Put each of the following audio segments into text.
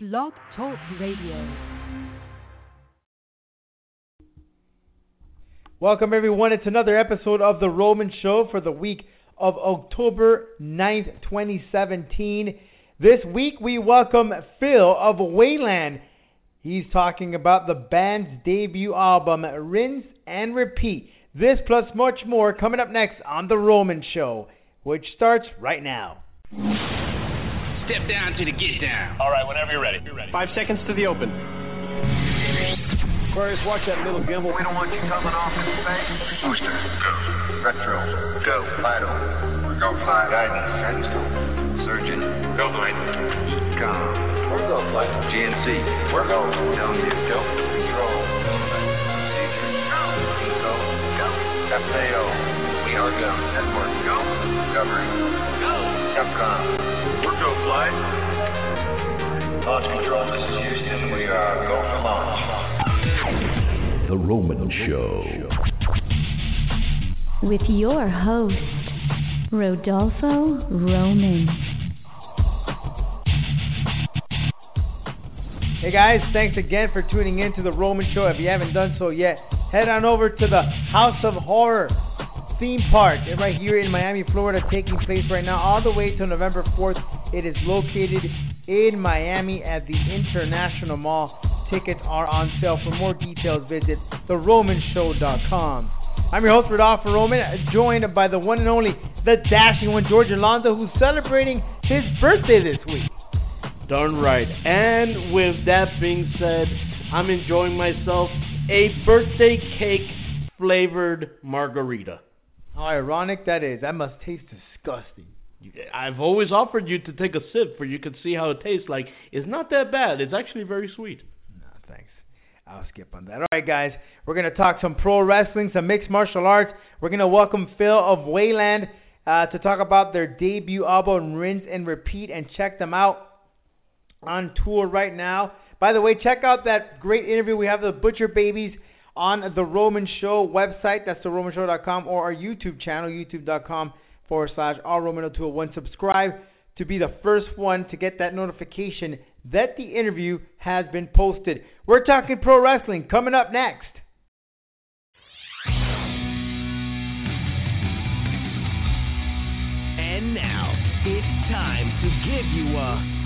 Blog Talk Radio. Welcome, everyone. It's another episode of The Roman Show for the week of October 9th, 2017. This week, we welcome Phill of Wayland. He's talking about the band's debut album, Rinse and Repeat. This plus much more coming up next on The Roman Show, which starts right now. Step down to the get down. All right, whenever you're ready. Five seconds to the open. Aquarius, watch that little gimbal. We don't want you coming off in space. Booster, go. Retro, go. Vital, go. Flight. Guidance, guidance. Surgeon, go. Flight. EECOM, we're go. Flight. GNC, we're go. TELMU, go. Control, procedure, go. Eco, go. FAO, we are go. Network, go. Discovery, go. Capcom, we're go. Flight. Launch control, this is Houston. We are go for launch. The Roman Show. with your host, Rodolfo Roman. Hey guys, thanks again for tuning in to the Roman Show. If you haven't done so yet, head on over to the House of Horror theme park right here in Miami, Florida, taking place right now all the way to November 4th. It is located in Miami at the International Mall. Tickets are on sale. For more details, visit theromanshow.com. I'm your host, Rodolfo Roman, joined by the one and only, the dashing one, George Alonso, who's celebrating his birthday this week. Darn right. And with that being said, I'm enjoying myself a birthday cake flavored margarita. How ironic that is. That must taste disgusting. I've always offered you to take a sip for you could see how it tastes like. It's not that bad. It's actually very sweet. No, thanks. I'll skip on that. All right, guys. We're going to talk some pro wrestling, some mixed martial arts. We're going to welcome Phill of Wayland uh, to talk about their debut album, Rinse and Repeat, and check them out on tour right now. By the way, check out that great interview we have the Butcher Babies on the Roman Show website. That's theromanshow.com or our YouTube channel, youtube.com forward slash all Roman 201. Subscribe to be the first one to get that notification that the interview has been posted. We're talking pro wrestling coming up next. And now it's time to give you a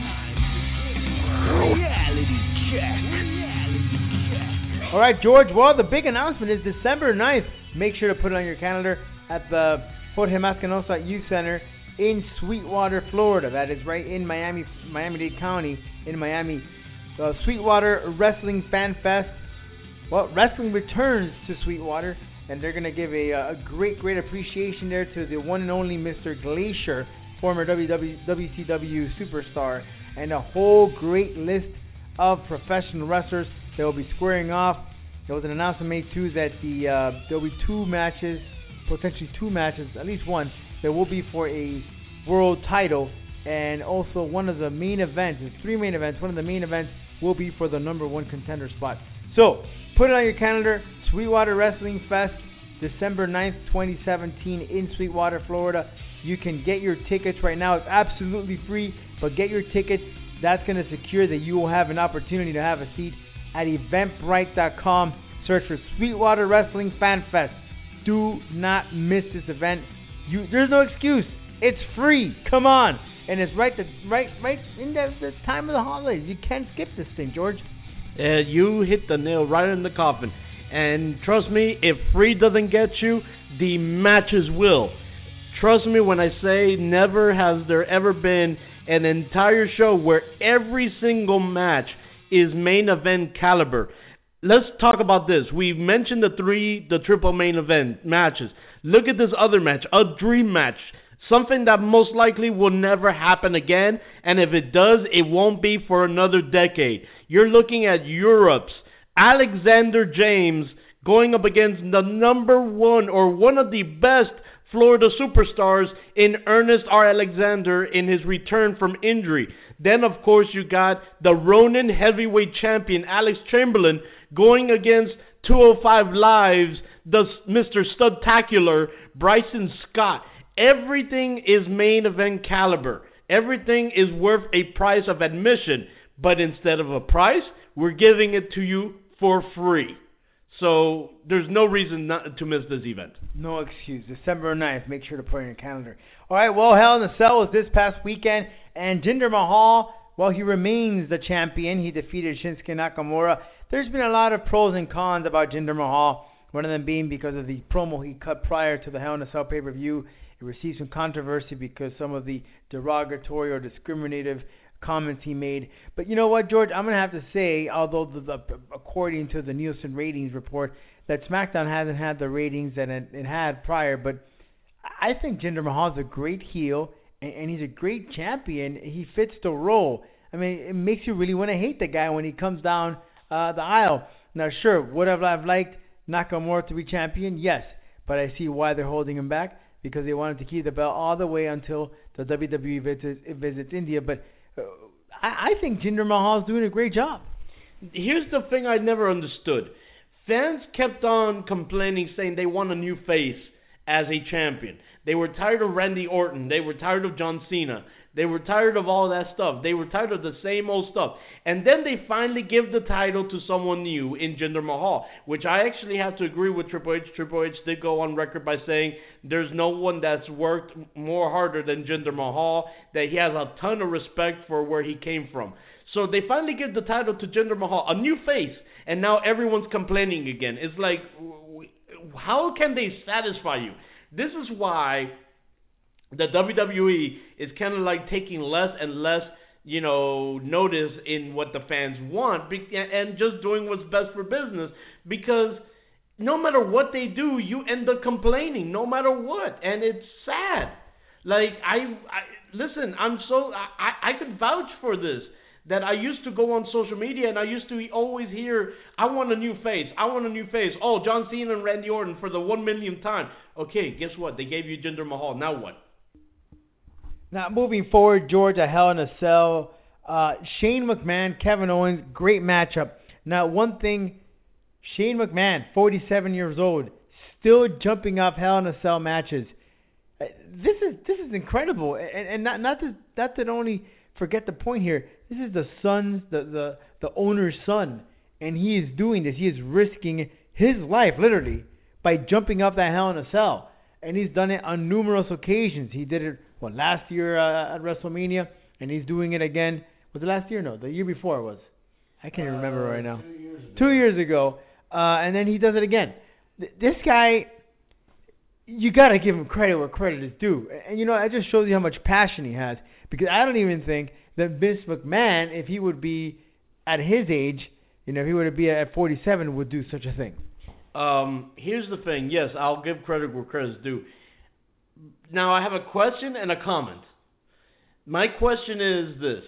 reality check. Reality check. All right, George. Well, the big announcement is December 9th. Make sure to put it on your calendar at the Jorge Mas Canosa Youth Center in Sweetwater, Florida. That is right in Miami, Miami-Dade County, in Miami. The Sweetwater Wrestling Fan Fest. Well, wrestling returns to Sweetwater, and they're going to give a, a great, great appreciation there to the one and only Mr. Glacier, former WW, WCW superstar, and a whole great list of professional wrestlers that will be squaring off. There was an announcement made too that the uh, there will be two matches, potentially two matches, at least one, that will be for a world title, and also one of the main events. There's three main events. One of the main events will be for the number one contender spot. So put it on your calendar. Sweetwater Wrestling Fest, December 9th, 2017, in Sweetwater, Florida. You can get your tickets right now. It's absolutely free, but get your tickets. That's going to secure that you will have an opportunity to have a seat at eventbrite.com. Search for Sweetwater Wrestling Fan Fest. Do not miss this event. You, there's no excuse. It's free. Come on, and it's right, the, right, right in the, the time of the holidays. You can't skip this thing, George. Uh, you hit the nail right in the coffin. And trust me, if free doesn't get you, the matches will. Trust me when I say never has there ever been an entire show where every single match is main event caliber. Let's talk about this. We've mentioned the three, the triple main event matches. Look at this other match, a dream match. Something that most likely will never happen again, and if it does, it won't be for another decade. You're looking at Europe's Alexander James going up against the number one or one of the best Florida superstars in Ernest R. Alexander in his return from injury. Then, of course, you got the Ronin heavyweight champion Alex Chamberlain going against 205 Lives, the Mr. Studtacular Bryson Scott. Everything is main event caliber. Everything is worth a price of admission. but instead of a price, we're giving it to you for free. So there's no reason not to miss this event. No excuse. December 9th. Make sure to put it in your calendar. All right. Well, Hell in a Cell was this past weekend, and Jinder Mahal, while he remains the champion, he defeated Shinsuke Nakamura. There's been a lot of pros and cons about Jinder Mahal. One of them being because of the promo he cut prior to the Hell in a Cell pay-per-view. It received some controversy because some of the derogatory or discriminative comments he made. But you know what, George? I'm gonna have to say, although the, the, according to the Nielsen ratings report, that SmackDown hasn't had the ratings that it, it had prior, but I think Jinder Mahal's a great heel and, and he's a great champion. He fits the role. I mean, it makes you really want to hate the guy when he comes down uh, the aisle. Now, sure, would have I liked Nakamura to be champion? Yes, but I see why they're holding him back because they wanted to keep the belt all the way until the WWE visits, visits India. But uh, I, I think Jinder Mahal's doing a great job. Here's the thing I never understood. Fans kept on complaining, saying they want a new face as a champion. They were tired of Randy Orton. They were tired of John Cena. They were tired of all that stuff. They were tired of the same old stuff. And then they finally give the title to someone new in Jinder Mahal, which I actually have to agree with Triple H. Triple H did go on record by saying there's no one that's worked more harder than Jinder Mahal, that he has a ton of respect for where he came from. So they finally give the title to Jinder Mahal, a new face, and now everyone's complaining again. It's like, how can they satisfy you? This is why the WWE is kind of like taking less and less, you know, notice in what the fans want and just doing what's best for business because no matter what they do, you end up complaining no matter what, and it's sad. Like I, I listen, I'm so I I could vouch for this that I used to go on social media and I used to always hear, I want a new face, I want a new face. Oh, John Cena and Randy Orton for the one millionth time. Okay, guess what? They gave you Jinder Mahal. Now what? Now, moving forward, George, a Hell in a Cell. Uh, Shane McMahon, Kevin Owens, great matchup. Now, one thing, Shane McMahon, 47 years old, still jumping off Hell in a Cell matches. Uh, this is this is incredible, and, and not not to not to only forget the point here. This is the son's the the the owner's son, and he is doing this. He is risking his life literally by jumping off that Hell in a Cell, and he's done it on numerous occasions. He did it what last year uh, at WrestleMania, and he's doing it again. Was it last year? No, the year before it was. I can't uh, remember right now. Two years ago. Two years ago, uh, and then he does it again. Th- this guy, you gotta give him credit where credit is due, and you know that just shows you how much passion he has. Because I don't even think that Vince McMahon, if he would be at his age, you know, if he would be at 47, would do such a thing. Um, here's the thing. Yes, I'll give credit where credit is due. Now I have a question and a comment. My question is this: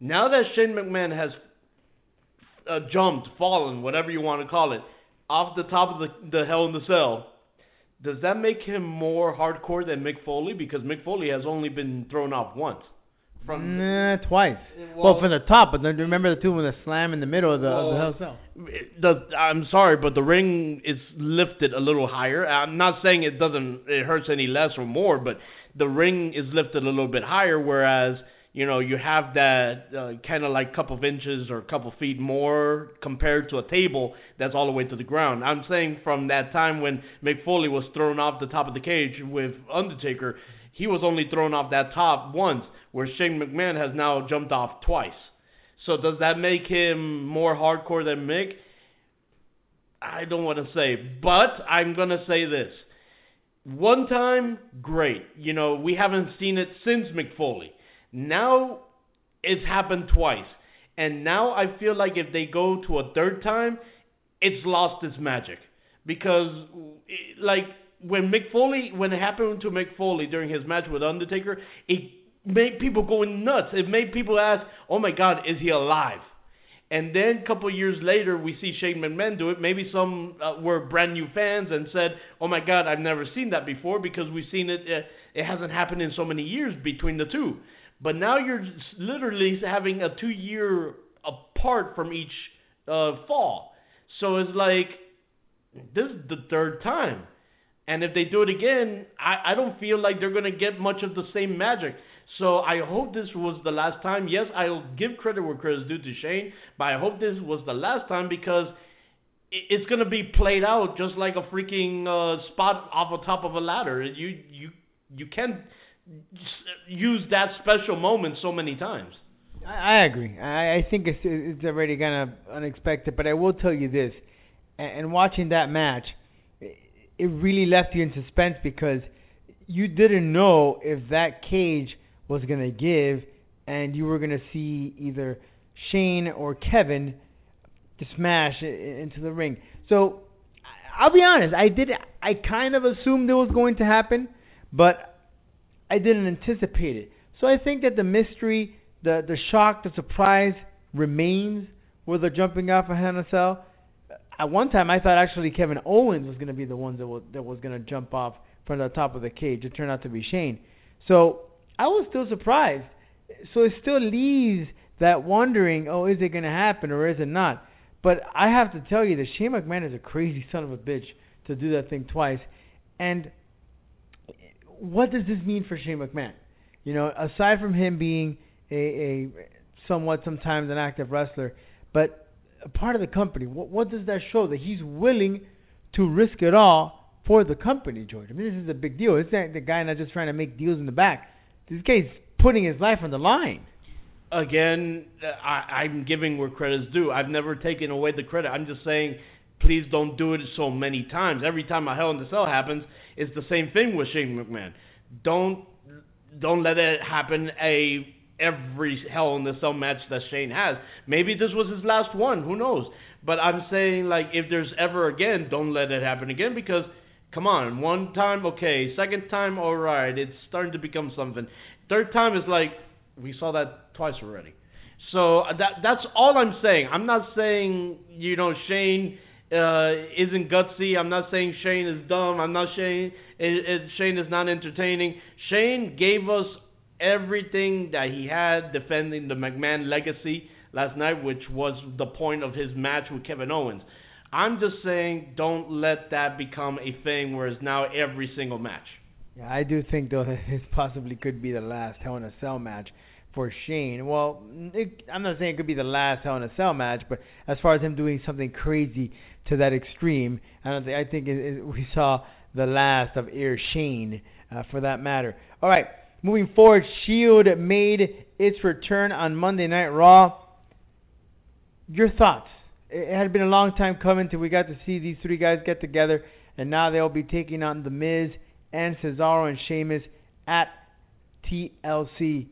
Now that Shane McMahon has uh, jumped, fallen, whatever you want to call it, off the top of the, the Hell in the Cell, does that make him more hardcore than Mick Foley? Because Mick Foley has only been thrown off once. From nah, twice. Well, well, from the top, but then remember the two with the slam in the middle of the, well, of the hell cell. The I'm sorry, but the ring is lifted a little higher. I'm not saying it doesn't it hurts any less or more, but the ring is lifted a little bit higher, whereas you know you have that uh, kind of like couple of inches or a couple feet more compared to a table that's all the way to the ground. I'm saying from that time when Mick Foley was thrown off the top of the cage with Undertaker, he was only thrown off that top once where Shane McMahon has now jumped off twice. So does that make him more hardcore than Mick? I don't want to say, but I'm going to say this. One time, great. You know, we haven't seen it since Mick Foley. Now it's happened twice. And now I feel like if they go to a third time, it's lost its magic. Because, like, when Mick Foley, when it happened to Mick Foley during his match with Undertaker, it made people go nuts. It made people ask, "Oh my God, is he alive?" And then a couple years later, we see Shane McMahon do it. Maybe some uh, were brand new fans and said, "Oh my God, I've never seen that before," because we've seen it. Uh, it hasn't happened in so many years between the two. But now you're literally having a two-year apart from each uh, fall. So it's like this is the third time. And if they do it again, I, I don't feel like they're going to get much of the same magic. So I hope this was the last time. Yes, I'll give credit where credit's due to Shane, but I hope this was the last time because it's gonna be played out just like a freaking uh, spot off the top of a ladder. You you you can't use that special moment so many times. I, agree. I, think it's it's already kind of unexpected, but I will tell you this: and, watching that match, it really left you in suspense because you didn't know if that cage was gonna give, and you were gonna see either Shane or Kevin to smash into the ring. So I'll be honest, I did I kind of assumed it was going to happen, but I didn't anticipate it. So I think that the mystery, the the shock, the surprise remains with the jumping off of Hell Cell. At one time, I thought actually Kevin Owens was going to be the one that was that was going to jump off from the top of the cage. It turned out to be Shane. So I was still surprised. So it still leaves that wondering, oh, is it going to happen or is it not? But I have to tell you that Shane McMahon is a crazy son of a bitch to do that thing twice. And what does this mean for Shane McMahon? You know, aside from him being a, a somewhat sometimes an active wrestler, but a part of the company, what, what does that show? That he's willing to risk it all for the company, George. I mean, this is a big deal. It's not the guy not just trying to make deals in the back. This guy's putting his life on the line. Again, uh, I, I'm giving where credit's due. I've never taken away the credit. I'm just saying, please don't do it so many times. Every time a Hell in the Cell happens, it's the same thing with Shane McMahon. Don't don't let it happen a every Hell in the Cell match that Shane has. Maybe this was his last one. Who knows? But I'm saying like if there's ever again, don't let it happen again because come on, one time okay, second time all right, it's starting to become something. Third time is like we saw that twice already. So uh, that that's all I'm saying. I'm not saying you know Shane uh, isn't gutsy. I'm not saying Shane is dumb. I'm not saying it, it, Shane is not entertaining. Shane gave us everything that he had defending the McMahon legacy last night, which was the point of his match with Kevin Owens. I'm just saying, don't let that become a thing where it's now every single match. Yeah, I do think though that this possibly could be the last Hell in a Cell match for Shane. Well, it, I'm not saying it could be the last Hell in a Cell match, but as far as him doing something crazy to that extreme, I don't think I think it, it, we saw the last of Air Shane uh, for that matter. All right, moving forward, Shield made its return on Monday Night Raw. Your thoughts? It had been a long time coming till we got to see these three guys get together, and now they'll be taking on The Miz and Cesaro and Sheamus at TLC.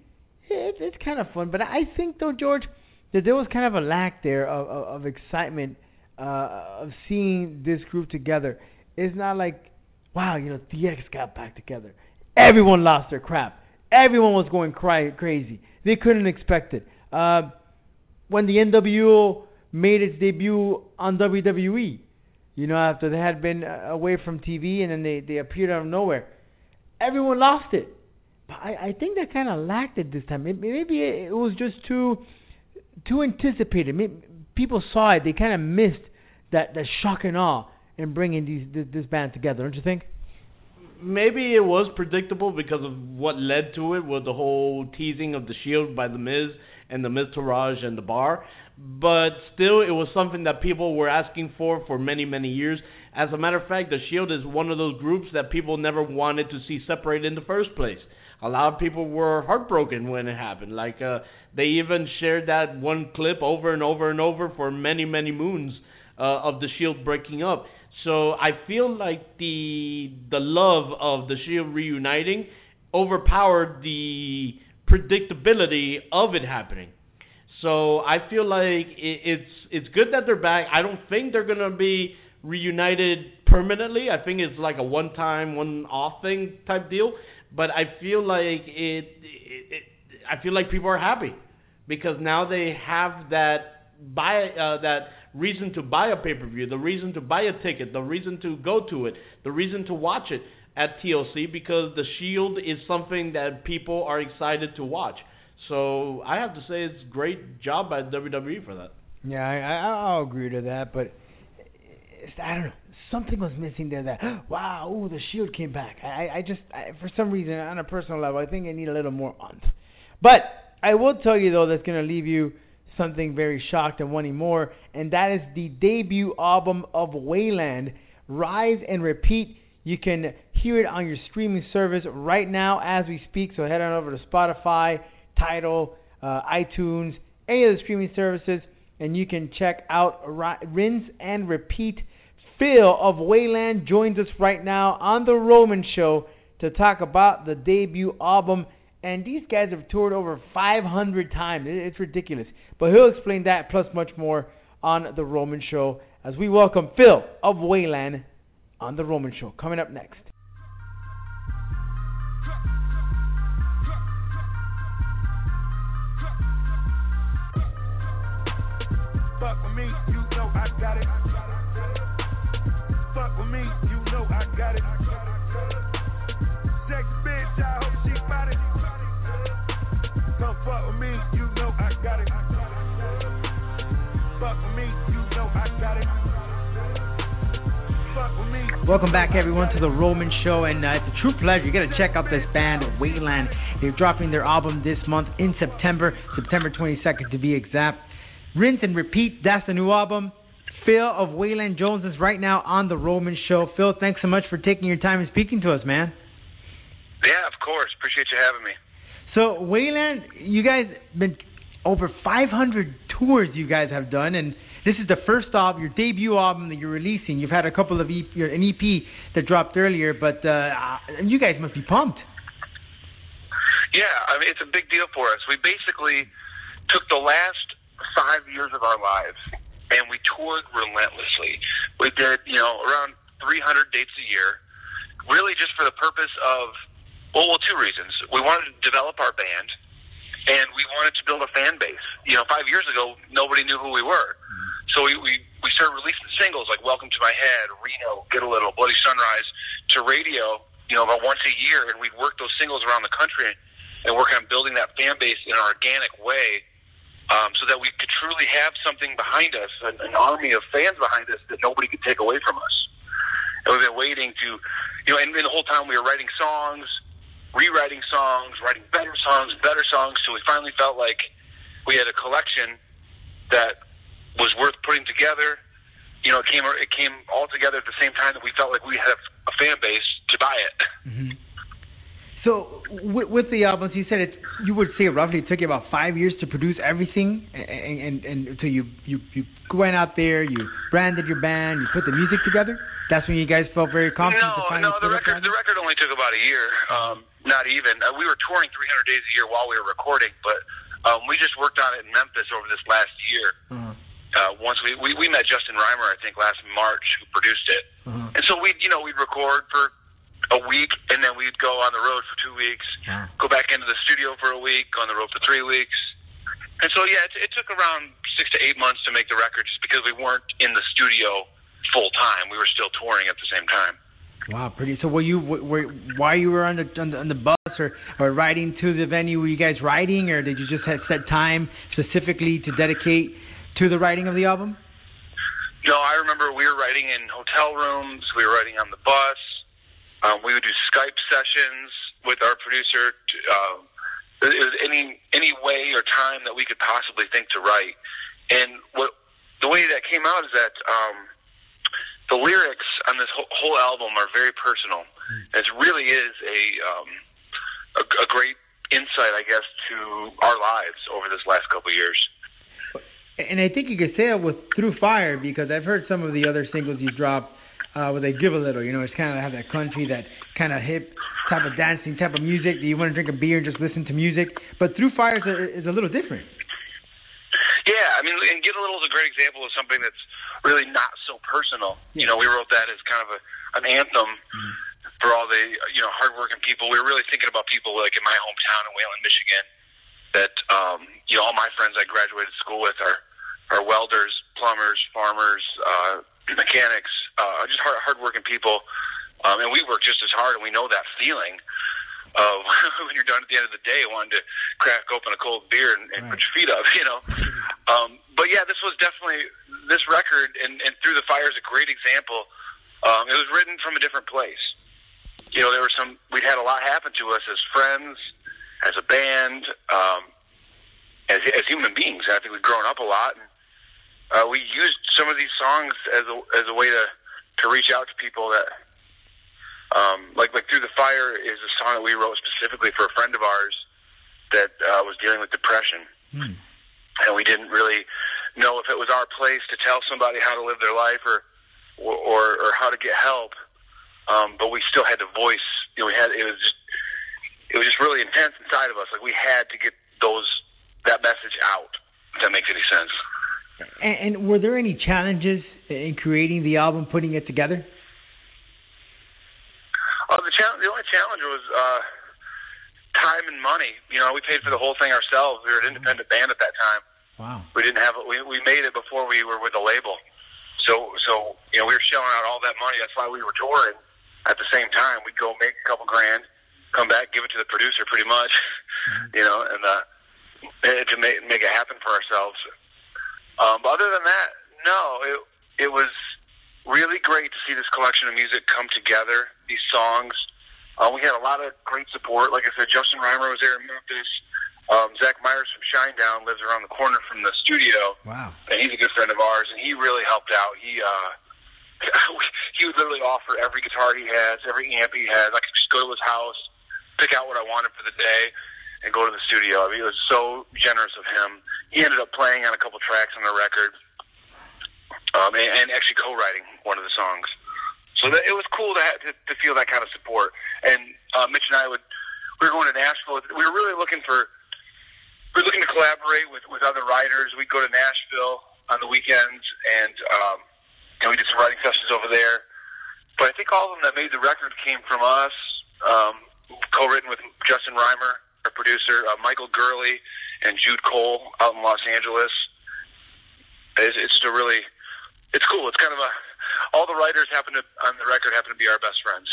It's, it's kind of fun, but I think though, George, that there was kind of a lack there of, of, of excitement uh, of seeing this group together. It's not like, wow, you know, DX got back together. Everyone lost their crap. Everyone was going cry- crazy. They couldn't expect it. Uh, when the NWO made its debut on WWE, you know, after they had been uh, away from TV and then they, they appeared out of nowhere. Everyone lost it. But I, I think they kind of lacked it this time. Maybe, maybe it was just too too anticipated. Maybe people saw it. They kind of missed that, that shock and awe in bringing these this, this band together. Don't you think? Maybe it was predictable because of what led to it with the whole teasing of the Shield by the Miz and the Miztourage and the Bar. But still, it was something that people were asking for for many, many years. As a matter of fact, the Shield is one of those groups that people never wanted to see separate in the first place. A lot of people were heartbroken when it happened. Like uh, they even shared that one clip over and over and over for many, many moons uh, of the Shield breaking up. So I feel like the the love of the Shield reuniting overpowered the predictability of it happening. So I feel like it, it's it's good that they're back. I don't think they're gonna be reunited permanently. I think it's like a one-time, one-off thing type deal. But I feel like it, it, it I feel like people are happy because now they have that buy uh, that reason to buy a pay-per-view, the reason to buy a ticket, the reason to go to it, the reason to watch it at TLC because the Shield is something that people are excited to watch. So I have to say it's great job by WWE for that. Yeah, I, I I'll agree to that, but I don't know. Something was missing there. That wow, ooh, the Shield came back. I, I just, I, for some reason, on a personal level, I think I need a little more oomph. But I will tell you though, that's gonna leave you something very shocked and wanting more, and that is the debut album of Wayland, Rinse and Repeat. You can hear it on your streaming service right now as we speak. So head on over to Spotify, Tidal, uh, iTunes, any of the streaming services, and you can check out Ri- Rinse and Repeat. Phill of Wayland joins us right now on the Roman Show to talk about the debut album. And these guys have toured over 500 times. It's ridiculous. But he'll explain that plus much more on the Roman Show as we welcome Phill of Wayland on the Roman Show. Coming up next. Got it. Fuck with me, you know I got it. Sexy bitch, I hope she bout it. Come fuck with me, you know I got it. Fuck with me, you know I got it. Fuck with me. Welcome back, everyone, to the Roman Show, and uh, it's a true pleasure. You got to check out this band, Wayland. They're dropping their album this month in September, September 22nd to be exact. Rinse and Repeat, that's the new album. Phill of Wayland Jones is right now on the Roman Show. Phill, thanks so much for taking your time and speaking to us, man. Yeah, of course. Appreciate you having me. So Wayland, you guys been over 500 tours you guys have done, and this is the first album, your debut album that you're releasing. You've had a couple of EP, an EP that dropped earlier, but uh, you guys must be pumped. Yeah, I mean it's a big deal for us. We basically took the last five years of our lives and we toured relentlessly. We did, you know, around 300 dates a year, really just for the purpose of, well, well, two reasons. We wanted to develop our band, and we wanted to build a fan base. You know, five years ago, nobody knew who we were. So we, we, we started releasing singles like Welcome to My Head, Reno, Get a Little, Bloody Sunrise to radio, you know, about once a year, and we'd work those singles around the country and work on building that fan base in an organic way um, so that we could truly have something behind us, an, an army of fans behind us that nobody could take away from us. And we've been waiting to, you know, and, and the whole time we were writing songs, rewriting songs, writing better songs, better songs, so we finally felt like we had a collection that was worth putting together. You know, it came it came all together at the same time that we felt like we had a fan base to buy it. Mm-hmm. So with, with the albums, you said it. You would say roughly it took you about five years to produce everything, and and, and so you you you went out there, you branded your band, you put the music together. That's when you guys felt very confident to No, finally no, the record the record only took about a year, um, not even. Uh, we were touring 300 days a year while we were recording, but um, we just worked on it in Memphis over this last year. Uh-huh. Uh, once we, we we met Justin Reimer, I think last March, who produced it, Uh-huh. and so we you know we'd record for a week, and then we'd go on the road for two weeks, Wow. go back into the studio for a week, go on the road for three weeks. And so, yeah, it, it took around six to eight months to make the record just because we weren't in the studio full time. We were still touring at the same time. Wow, pretty. So were you were while you were on the on the, on the bus or or riding to the venue? Were you guys riding, or did you just have set time specifically to dedicate to the writing of the album? No, I remember we were writing in hotel rooms. We were writing on the bus. Um, we would do Skype sessions with our producer. To, um, it was any any way or time that we could possibly think to write. And what the way that came out is that um, the lyrics on this whole, whole album are very personal. It really is a, um, a a great insight, I guess, to our lives over this last couple of years. And I think you could say it with Through Fire because I've heard some of the other singles you dropped uh, where they give a little. You know, it's kind of have that country, that kind of hip type of dancing type of music. Do you want to drink a beer and just listen to music? But Through Fire is a, is a little different. Yeah, I mean, and Get a Little is a great example of something that's really not so personal. You know, we wrote that as kind of a an anthem for all the you know hardworking people. We were really thinking about people like in my hometown in Wayland, Michigan, that um, you know all my friends I graduated school with are are welders, plumbers, farmers, uh, mechanics, uh, just hard hardworking people, um, and we work just as hard, and we know that feeling. uh, when you're done at the end of the day, wanting to crack open a cold beer and, and Right. put your feet up, you know. Um, but yeah, this was definitely this record, and, and Through the Fire is a great example. Um, it was written from a different place. You know, there were some. We'd had a lot happen to us as friends, as a band, um, as as human beings. I think we've grown up a lot, and uh, we used some of these songs as a as a way to to reach out to people that um, like like through the fire is a song that we wrote specifically for a friend of ours that uh, was dealing with depression, Hmm. and we didn't really know if it was our place to tell somebody how to live their life or or or how to get help. Um, but we still had to voice. You know, we had it was just it was just really intense inside of us. Like we had to get those that message out. If that makes any sense. And, and were there any challenges in creating the album, putting it together? Oh, the challenge. The only challenge was uh, time and money. You know, we paid for the whole thing ourselves. We were an independent band at that time. Wow. We didn't have. We we made it before we were with a label. So so you know we were shelling out all that money. That's why we were touring. At the same time, we'd go make a couple grand, come back, give it to the producer, pretty much. You know, and uh, to make make it happen for ourselves. Um, but other than that, no, it it was really great to see this collection of music come together. These songs, uh, we had a lot of great support. Like I said, Justin Reimer was there in Memphis. Um, Zach Myers from Shinedown lives around the corner from the studio, Wow. and he's a good friend of ours, and he really helped out. He uh, he would literally offer every guitar he has, every amp he has. I could just go to his house, pick out what I wanted for the day, and go to the studio. I mean, it was so generous of him. He ended up playing on a couple tracks on the record, um, and, and actually co-writing one of the songs. So that, it was cool to, ha- to to feel that kind of support. And uh, Mitch and I would we were going to Nashville. We were really looking for we were looking to collaborate with with other writers. We'd go to Nashville on the weekends, and um, you we did some writing sessions over there. But I think all of them that made the record came from us. Um, co-written with Justin Reimer, producer, uh, Michael Gurley, and Jude Cole out in Los Angeles. It's, it's just a really, it's cool. It's kind of a, all the writers happen to on the record happen to be our best friends.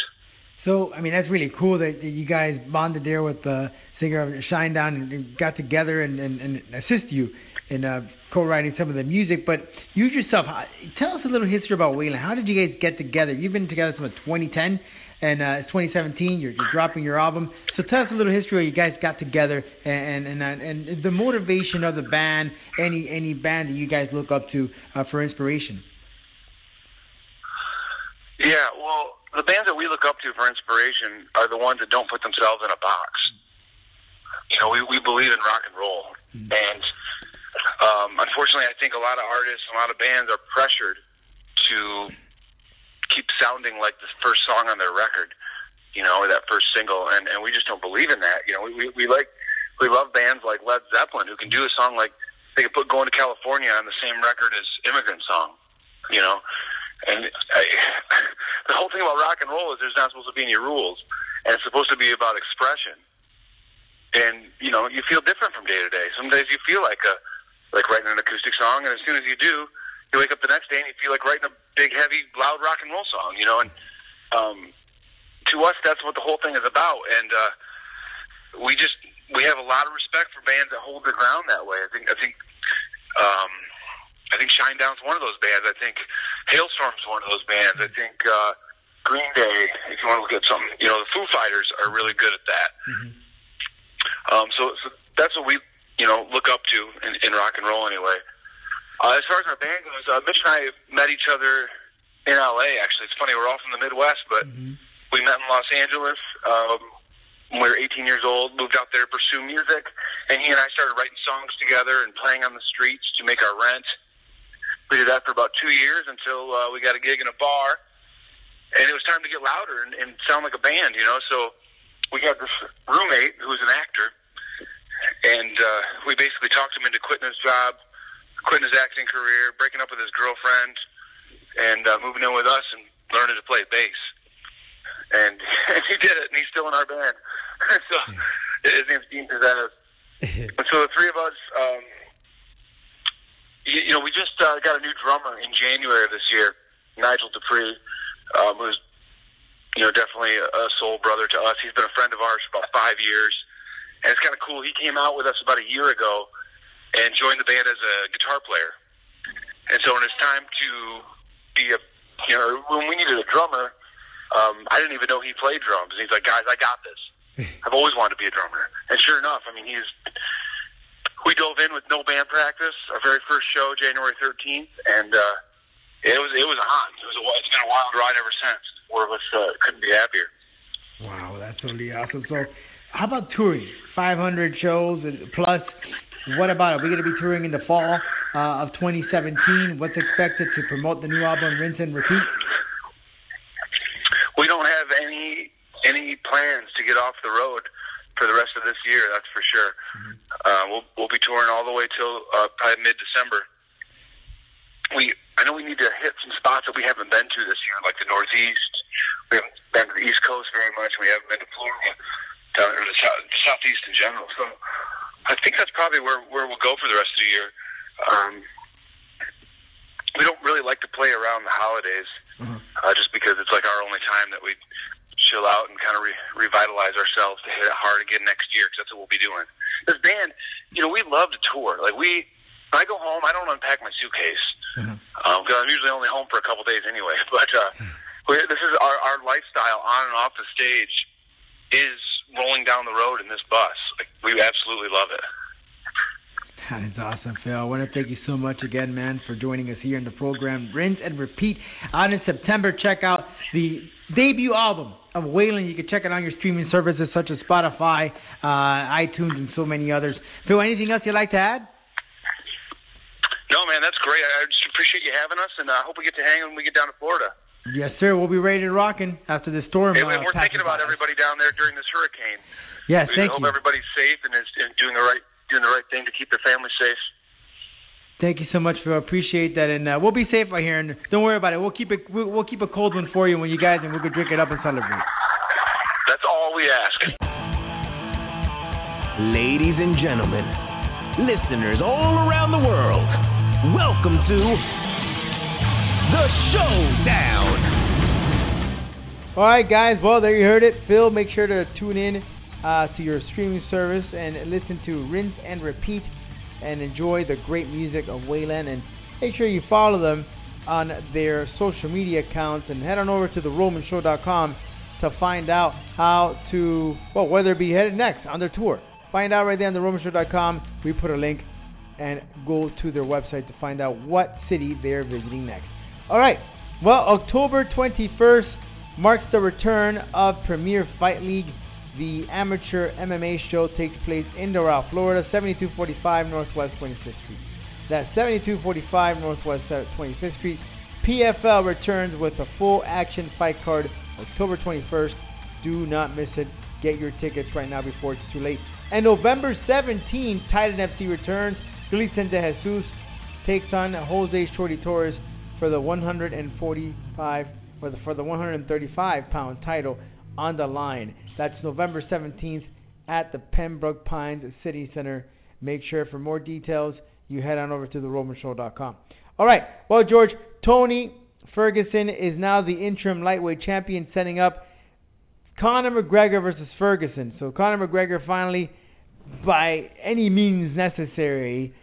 So, I mean, that's really cool that, you guys bonded there with the singer of Shinedown and, got together and, and, and assist you in uh, co-writing some of the music. But you yourself, tell us a little history about Wayland. How did you guys get together? You've been together since 2010, and uh, it's 2017. You're, you're dropping your album. So tell us a little history how you guys got together and and and, and the motivation of the band. Any any band that you guys look up to uh, for inspiration. Yeah, well, the bands that we look up to for inspiration are the ones that don't put themselves in a box. You know, we we believe in rock and roll, and um, unfortunately, I think a lot of artists, a lot of bands are pressured to keep sounding like the first song on their record, you know, or that first single, and and we just don't believe in that. You know, we we, we like we love bands like Led Zeppelin who can do a song like they could put "Going to California" on the same record as "Immigrant Song," you know. And I, the whole thing about rock and roll is there's not supposed to be any rules, and it's supposed to be about expression. And you know, you feel different from day to day. Some days you feel like a like writing an acoustic song, and as soon as you do, you wake up the next day and you feel like writing a big, heavy, loud rock and roll song. You know, and um, to us, that's what the whole thing is about. And uh, we just we have a lot of respect for bands that hold their ground that way. I think I think. Um, I think Shinedown's one of those bands. I think Halestorm's one of those bands. I think uh, Green Day, if you want to look at something, you know, the Foo Fighters are really good at that. Um, so, so that's what we, you know, look up to in, in rock and roll anyway. Uh, as far as our band goes, uh, Mitch and I met each other in LA. Actually, it's funny we're all from the Midwest, but we met in Los Angeles. Um, when we were 18 years old, moved out there to pursue music, and he and I started writing songs together and playing on the streets to make our rent. We did that for about two years until uh, we got a gig in a bar, and it was time to get louder and, and sound like a band, you know. So we had this roommate who was an actor, and uh, we basically talked him into quitting his job, quitting his acting career, breaking up with his girlfriend, and uh, moving in with us and learning to play bass. And, and he did it, and he's still in our band. so his name's Dean Pizzazz. And so the three of us, um, you, you know, we just uh, got a new drummer in January of this year, Nigel Dupree, um, who's you know, definitely a, soul brother to us. He's been a friend of ours for about five years, and it's kind of cool. He came out with us about a year ago and joined the band as a guitar player. And so when it's time to be a, you know, when we needed a drummer, um, I didn't even know he played drums. And he's like, guys, I got this. I've always wanted to be a drummer. And sure enough, I mean, he's. We dove in with no band practice. Our very first show, January 13th, and uh, it was it was on. It was a, it's been a wild ride ever since. Four of us uh, couldn't be happier. Wow, that's really awesome. So, how about touring? 500 shows and plus. What about it? We're going to be touring in the fall uh, of 2017. What's expected to promote the new album, Rinse and Repeat? We don't have any any plans to get off the road for the rest of this year. That's for sure. Mm-hmm. Uh, we'll we'll be touring all the way till uh, probably mid December. We I know we need to hit some spots that we haven't been to this year, like the Northeast. We haven't been to the East Coast very much. We haven't been to Florida, down or the, south, the Southeast in general. So I think that's probably where where we'll go for the rest of the year. Um, we don't really like to play around the holidays, mm-hmm. uh, just because it's like our only time that we chill out and kind of re- revitalize ourselves to hit it hard again next year because that's what we'll be doing. This band, you know, we love to tour. Like we, when I go home, I don't unpack my suitcase because mm-hmm. um, I'm usually only home for a couple days anyway. But uh, we, this is our our lifestyle on and off the stage is rolling down the road in this bus. Like we absolutely love it. That is awesome, Phill. I want to thank you so much again, man, for joining us here in the program. Rinse and Repeat out in September. Check out the debut album of Wayland. You can check it on your streaming services such as Spotify, uh, iTunes, and so many others. Phill, anything else you'd like to add? No, man, that's great. I just appreciate you having us, and I uh, hope we get to hang when we get down to Florida. Yes, sir. We'll be ready to rockin' after the storm. Hey, uh, we're thinking about everybody down there during this hurricane. Yes, we thank hope you. everybody's safe and is and doing the right doing the right thing to keep their families safe. Thank you so much, Phill. Appreciate that, and uh, we'll be safe out here. And don't worry about it. We'll keep it. We'll, we'll keep a cold one for you when you guys, and we'll go drink it up and celebrate. That's all we ask. Ladies and gentlemen, listeners all around the world, welcome to the Showdown. All right, guys. Well, there you heard it. Phill, make sure to tune in uh, to your streaming service and listen to Rinse and Repeat and enjoy the great music of Wayland. And make sure you follow them on their social media accounts and head on over to theromanshow.com to find out how to, well, where they'll be headed next on their tour. Find out right there on theromanshow.com. We put a link and go to their website to find out what city they're visiting next. All right. Well, October 21st marks the return of Premier Fight League the amateur MMA show takes place in Doral, Florida, 7245 Northwest 25th Street. That's 7245 Northwest 25th Street. PFL returns with a full action fight card October 21st. Do not miss it. Get your tickets right now before it's too late. And November 17th, Titan FC returns. Gleason de Jesus takes on Jose Shorty Torres for the 145 for the, for the 135 pound title on the line. That's November 17th at the Pembroke Pines City Center. Make sure for more details you head on over to theromanshow.com. All right. Well, George, Tony Ferguson is now the interim lightweight champion, setting up Conor McGregor versus Ferguson. So Conor McGregor finally, by any means necessary,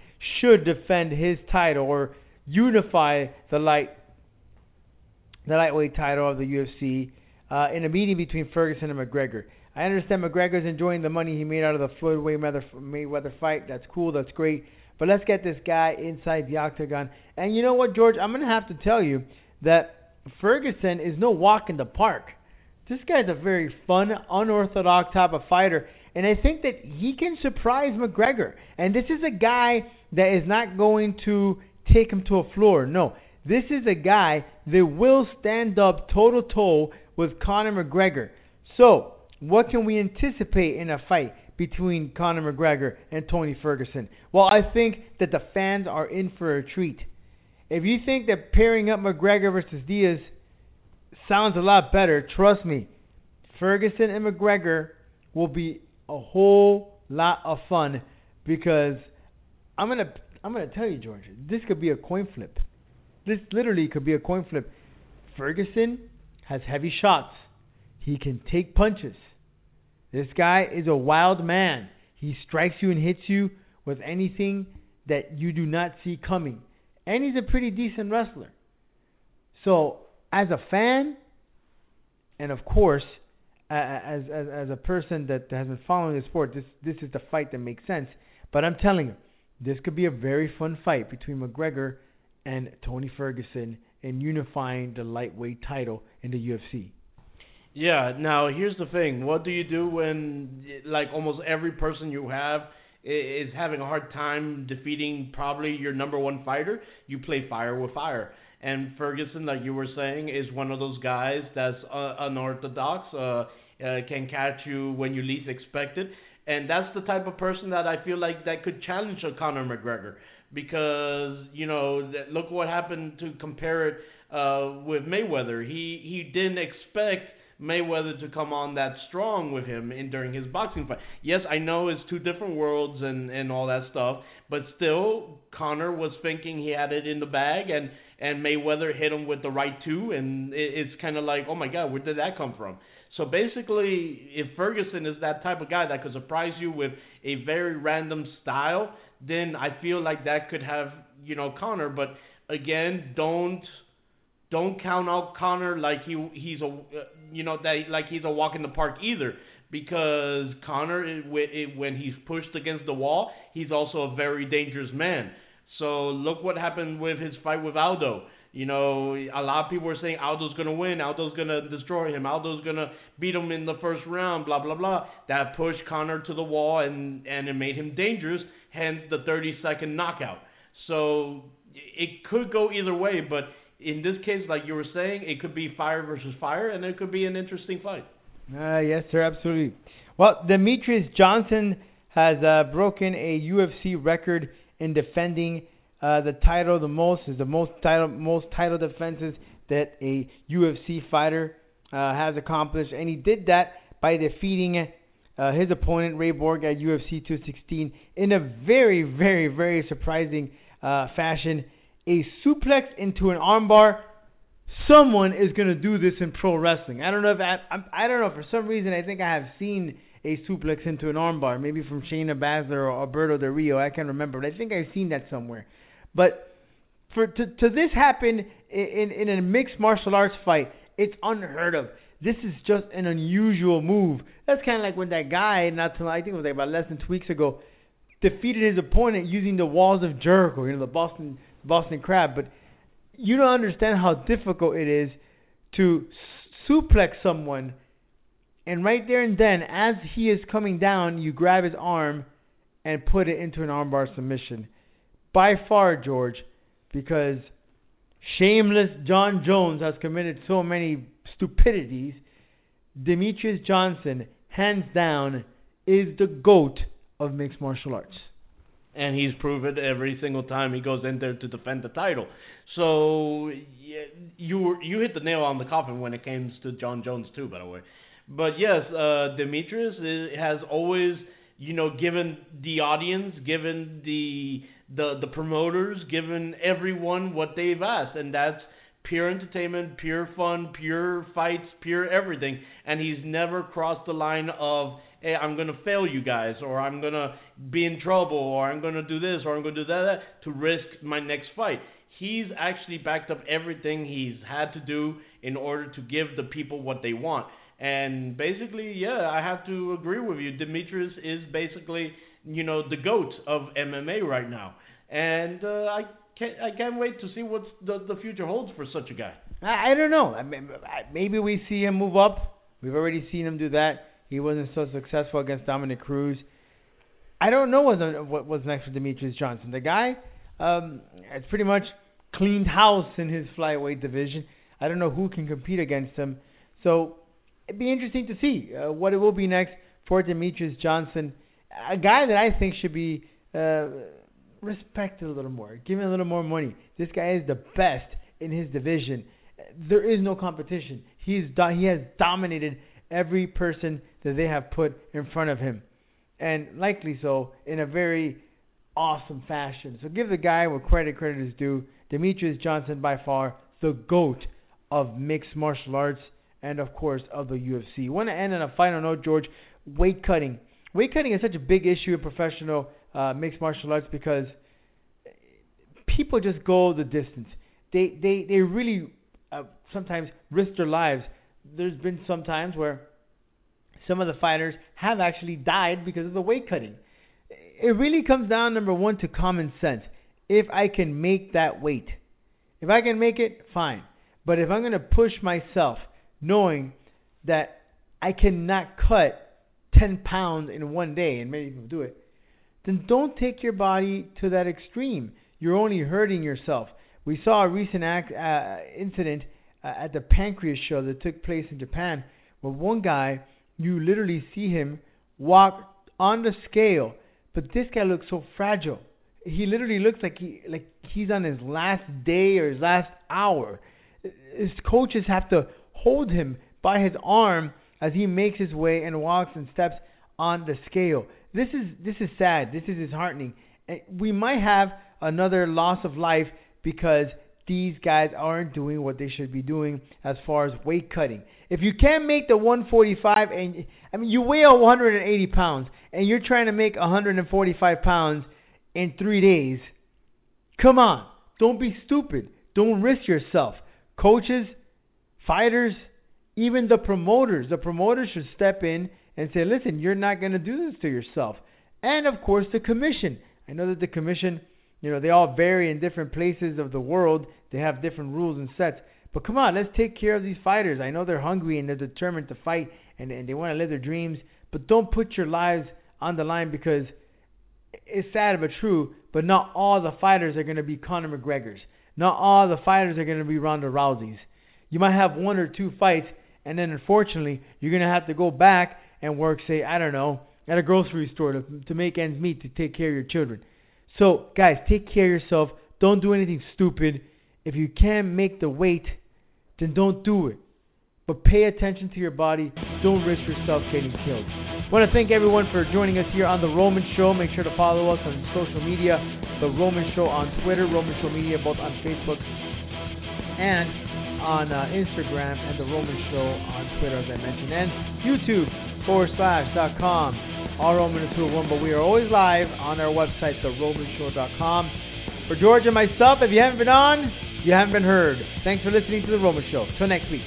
should defend his title or unify the light the lightweight title of the UFC uh, in a meeting between Ferguson and McGregor. I understand McGregor's enjoying the money he made out of the Floyd Mayweather, fight. That's cool. That's great. But let's get this guy inside the octagon. And you know what, George? I'm going to have to tell you that Ferguson is no walk in the park. This guy's a very fun, unorthodox type of fighter. And I think that he can surprise McGregor. And this is a guy that is not going to take him to a floor. No. This is a guy that will stand up toe to toe with Conor McGregor. So, what can we anticipate in a fight between Conor McGregor and Tony Ferguson? Well, I think that the fans are in for a treat. If you think that pairing up McGregor versus Diaz sounds a lot better, trust me, Ferguson and McGregor will be a whole lot of fun because I'm gonna I'm gonna tell you, George, this could be a coin flip. This literally could be a coin flip. Ferguson has heavy shots. He can take punches. This guy is a wild man. He strikes you and hits you with anything that you do not see coming. And he's a pretty decent wrestler. So, as a fan, and of course, as, as as a person that has been following the sport, this this is the fight that makes sense. But I'm telling you, this could be a very fun fight between McGregor and Tony Ferguson in unifying the lightweight title in the UFC. Yeah. Now here's the thing. What do you do when like almost every person you have is having a hard time defeating probably your number one fighter? You play fire with fire. And Ferguson, like you were saying, is one of those guys that's uh, unorthodox. Uh, uh, can catch you when you least expect it. And that's the type of person that I feel like that could challenge a Conor McGregor because you know that, look what happened to compare it uh, with Mayweather. He he didn't expect Mayweather to come on that strong with him in during his boxing fight. Yes, I know it's two different worlds and and all that stuff, but still Conor was thinking he had it in the bag and and Mayweather hit him with the right two and it, it's kind of like, "Oh my god, where did that come from?" So basically, if Ferguson is that type of guy that could surprise you with a very random style, then I feel like that could have, you know, Conor. But again, don't don't count out Conor like he he's a you know that like he's a walk in the park either. Because Conor, when he's pushed against the wall, he's also a very dangerous man. So look what happened with his fight with Aldo. You know, a lot of people were saying Aldo's gonna win, Aldo's gonna destroy him, Aldo's gonna beat him in the first round, blah blah blah. That pushed Conor to the wall and and it made him dangerous. Hence the 30 second knockout. So it could go either way, but in this case, like you were saying, it could be fire versus fire, and it could be an interesting fight. Uh, yes, sir, absolutely. Well, Demetrious Johnson has uh, broken a UFC record in defending uh, the title. The most is the most title most title defenses that a UFC fighter uh, has accomplished, and he did that by defeating uh, his opponent Ray Borg at UFC 216 in a very, very, very surprising uh, fashion. A suplex into an armbar someone is going to do this in pro wrestling. I don't know if I, I'm, I don't know for some reason I think I have seen a suplex into an armbar, maybe from Shayna Baszler or Alberto Del Rio. I can't remember, but I think I've seen that somewhere. But for to to this happen in in in a mixed martial arts fight, it's unheard of. This is just an unusual move. That's kind of like when that guy, not too, I think it was like about less than two weeks ago, defeated his opponent using the walls of Jericho, you know, the Boston Boston Crab. But you don't understand how difficult it is to suplex someone, and right there and then, as he is coming down, you grab his arm and put it into an armbar submission. By far, George, because shameless Jon Jones has committed so many stupidities. Demetrious Johnson, hands down, is the goat of mixed martial arts. and he's proven every single time he goes in there to defend the title. So you you hit the nail on the coffin when it comes to Jon Jones too, by the way. But yes, uh, Demetrious has always you know given the audience, given the the the promoters, given everyone what they've asked, and that's pure entertainment, pure fun, pure fights, pure everything. And he's never crossed the line of hey, I'm gonna fail you guys, or I'm gonna be in trouble, or I'm gonna do this, or I'm gonna do that, that to risk my next fight. He's actually backed up everything he's had to do in order to give the people what they want. And basically, yeah, I have to agree with you. Demetrious is basically, you know, the goat of MMA right now, and uh, I can't, I can't wait to see what the the future holds for such a guy. I, I don't know. I mean, maybe we see him move up. We've already seen him do that. He wasn't so successful against Dominick Cruz. I don't know what what was next for Demetrious Johnson. The guy um, has pretty much cleaned house in his flyweight division. I don't know who can compete against him. So it'd be interesting to see uh, what it will be next for Demetrious Johnson, a guy that I think should be uh, respected a little more, given a little more money. This guy is the best in his division. There is no competition. He's do- he has dominated every person that they have put in front of him, and likely so in a very awesome fashion. So give the guy what credit credit is due. Demetrious Johnson by far the goat of mixed martial arts, and of course of the UFC. Want to end on a final note, George? Weight cutting. Weight cutting is such a big issue in professional uh, mixed martial arts because people just go the distance. They they they really uh, sometimes risk their lives. There's been some times where some of the fighters have actually died because of the weight cutting. It really comes down number one to common sense. If I can make that weight, if I can make it, fine. But if I'm going to push myself, knowing that I cannot cut 10 pounds in one day, and many people do it, then don't take your body to that extreme. You're only hurting yourself. We saw a recent act, uh, incident uh, at the Pancrase show that took place in Japan where one guy, you literally see him walk on the scale, but this guy looks so fragile. He literally looks like he like he's on his last day or his last hour. His coaches have to hold him by his arm as he makes his way and walks and steps on the scale. This is this is sad. This is disheartening. Eh, we might have another loss of life because these guys aren't doing what they should be doing as far as weight cutting. If you can't make the 145 and I mean you weigh 180 pounds and you're trying to make 145 pounds in three days, come on, don't be stupid. Don't risk yourself. Coaches, fighters, even the promoters, the promoters should step in and say, listen, you're not going to do this to yourself. And of course, the commission. I know that the commission, you know, they all vary in different places of the world. They have different rules and sets. But come on, let's take care of these fighters. I know they're hungry and they're determined to fight and, and they want to live their dreams. But don't put your lives on the line because it's sad but true. But not all the fighters are going to be Conor McGregor's. Not all the fighters are going to be Ronda Rousey's. You might have one or two fights, and then unfortunately, you're going to have to go back and work, say, I don't know, at a grocery store to, to make ends meet to take care of your children. So, guys, take care of yourself. Don't do anything stupid. If you can't make the weight, then don't do it. But pay attention to your body. Don't risk yourself getting killed. I want to thank everyone for joining us here on The Roman Show. Make sure to follow us on social media. The Roman Show on Twitter, Roman Show Media, both on Facebook and on uh, Instagram, and The Roman Show on Twitter, as I mentioned, and YouTube forward slash dot com. All Roman is one, but we are always live on our website, theromanshow.com. For George and myself, if you haven't been on, you haven't been heard. Thanks for listening to The Roman Show. Till next week.